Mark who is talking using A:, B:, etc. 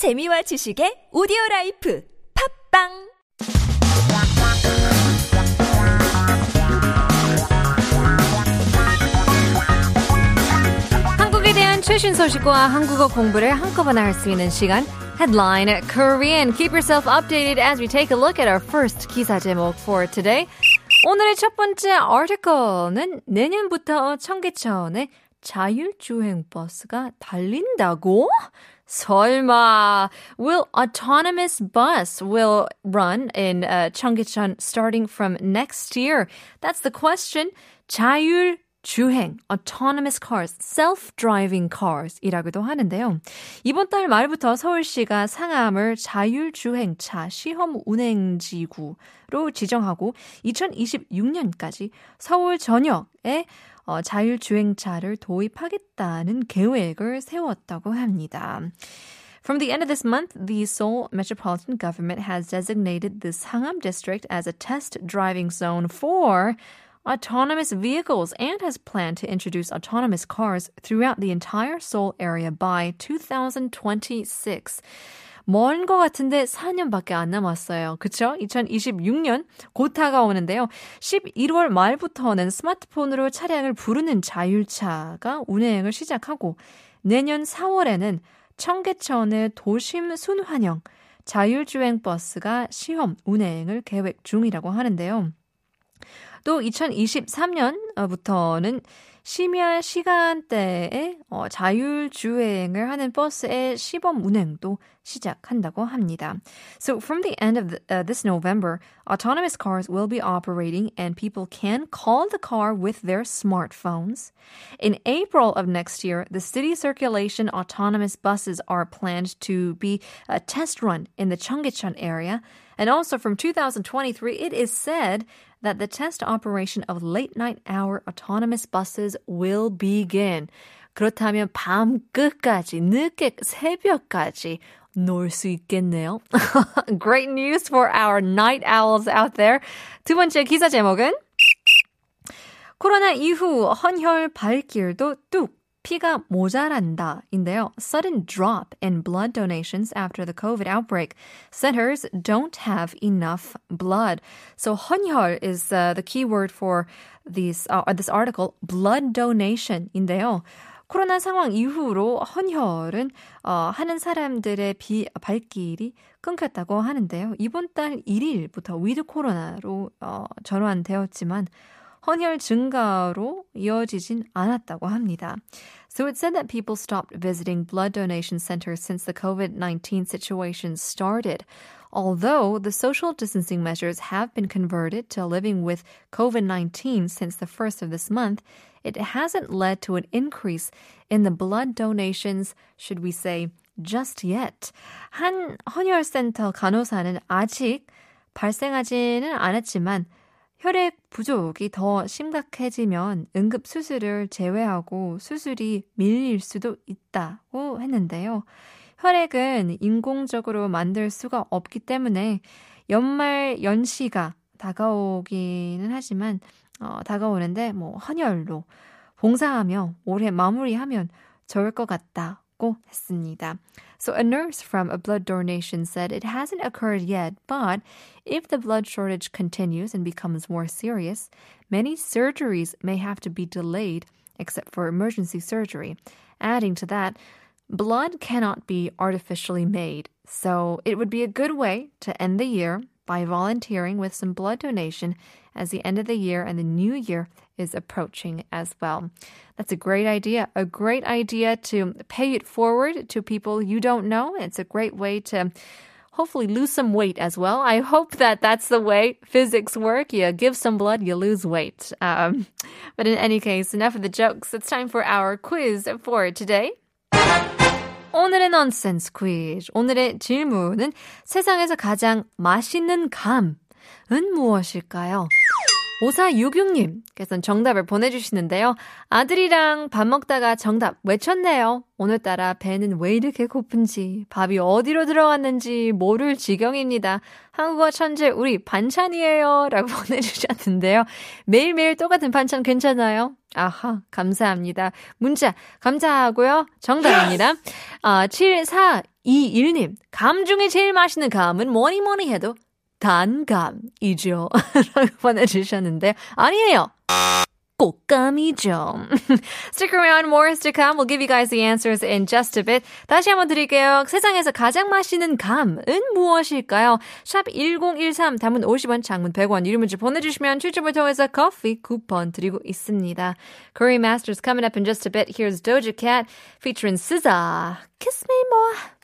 A: 재미와 지식의 오디오 life 팟빵
B: 한국에 대한 최신 소식과 한국어 공부를 한꺼번에 할 수 있는 시간 Headline Korean. Keep yourself updated as we take a look at our first 기사 제목 for today. 오늘의 첫 번째 article는 내년부터 청계천에 자율주행 버스가 달린다고? 설마 will autonomous bus will run in uh, Cheonggyecheon starting from next year? That's the question. 자율 주행, autonomous cars, self-driving cars이라고도 하는데요. 이번 달 말부터 서울시가 상암을 자율주행차 시험 운행지구로 지정하고 2026년까지 서울 전역에 어, 자율주행차를 도입하겠다는 계획을 세웠다고 합니다. From the end of this month, the Seoul Metropolitan Government has designated the Sangam district as a test driving zone for autonomous vehicles and has planned to introduce autonomous cars throughout the entire Seoul area by 2026. 먼 것 같은데 4년밖에 안 남았어요. 그쵸? 2026년 곧 다가오는데요. 11월 말부터는 스마트폰으로 차량을 부르는 자율차가 운행을 시작하고 내년 4월에는 청계천의 도심 순환형 자율주행 버스가 시험 운행을 계획 중이라고 하는데요. 또 2023년부터는 심야 시간대에 어, 자율주행을 하는 버스의 시범 운행도 시작한다고 합니다. So from the end of the, uh, this November, autonomous cars will be operating and people can call the car with their smartphones. In April of next year, the city circulation autonomous buses are planned to be a test run in the Cheonggyecheon area. And also from 2023, it is said that the test operation of late night hour autonomous buses will begin. 그렇다면 밤 끝까지, 늦게 새벽까지 놀 수 있겠네요. Great news for our night owls out there. 두 번째 기사 제목은 코로나 이후 헌혈 발길도 뚝 피가 모자란다 인데요. Sudden drop in blood donations after the COVID outbreak. Centers don't have enough blood. So 헌혈 is uh, the key word for these, uh, this article. Blood donation인데요. 코로나 상황 이후로 헌혈은 어, 하는 사람들의 비, 발길이 끊겼다고 하는데요. 이번 달 1일부터 위드 코로나로 어, 전환되었지만 헌혈 증가로 이어지진 않았다고 합니다. So it said that people stopped visiting blood donation centers since the COVID-19 situation started. Although the social distancing measures have been converted to living with COVID-19 since the first of this month, it hasn't led to an increase in the blood donations, should we say, just yet. 한 헌혈센터 간호사는 아직 발생하지는 않았지만 혈액 부족이 더 심각해지면 응급 수술을 제외하고 수술이 밀릴 수도 있다고 했는데요. 혈액은 인공적으로 만들 수가 없기 때문에 연말 연시가 다가오기는 하지만 어, 다가오는데 뭐 헌혈로 봉사하며 올해 마무리하면 좋을 것 같다 고 했습니다. So a nurse from a blood donation said it hasn't occurred yet, but if the blood shortage continues and becomes more serious, many surgeries may have to be delayed except for emergency surgery. Adding to that, blood cannot be artificially made, so it would be a good way to end the year by volunteering with some blood donation as the end of the year and the new year is approaching as well. That's a great idea. A great idea to pay it forward to people you don't know. It's a great way to hopefully lose some weight as well. I hope that that's the way physics work. You give some blood, you lose weight. Um, but in any case, enough of the jokes. It's time for our quiz for today. 오늘의 nonsense quiz. 오늘의 질문은 세상에서 가장 맛있는 감은 무엇일까요? 5466님께서는 정답을 보내주시는데요. 아들이랑 밥 먹다가 정답 외쳤네요. 오늘따라 배는 왜 이렇게 고픈지, 밥이 어디로 들어갔는지 모를 지경입니다. 한국어 천재 우리 반찬이에요. 라고 보내주셨는데요. 매일매일 똑같은 반찬 괜찮아요? 아하, 감사합니다. 문자, 감사하고요. 정답입니다. 아, 7421님, 감 중에 제일 맛있는 감은 뭐니 뭐니 해도 단감이죠. 라고 보내주셨는데, 아니에요. 꽃감이죠. Stick around, more is to come. We'll give you guys the answers in just a bit. 다시 한번 드릴게요. 세상에서 가장 맛있는 감은 무엇일까요? 샵 1013, 담은 50원, 장문 100원, 유료 문자 보내주시면 추첨을 통해서 커피 쿠폰 드리고 있습니다. Curry Masters coming up in just a bit. Here's Doja Cat featuring SZA. Kiss me more.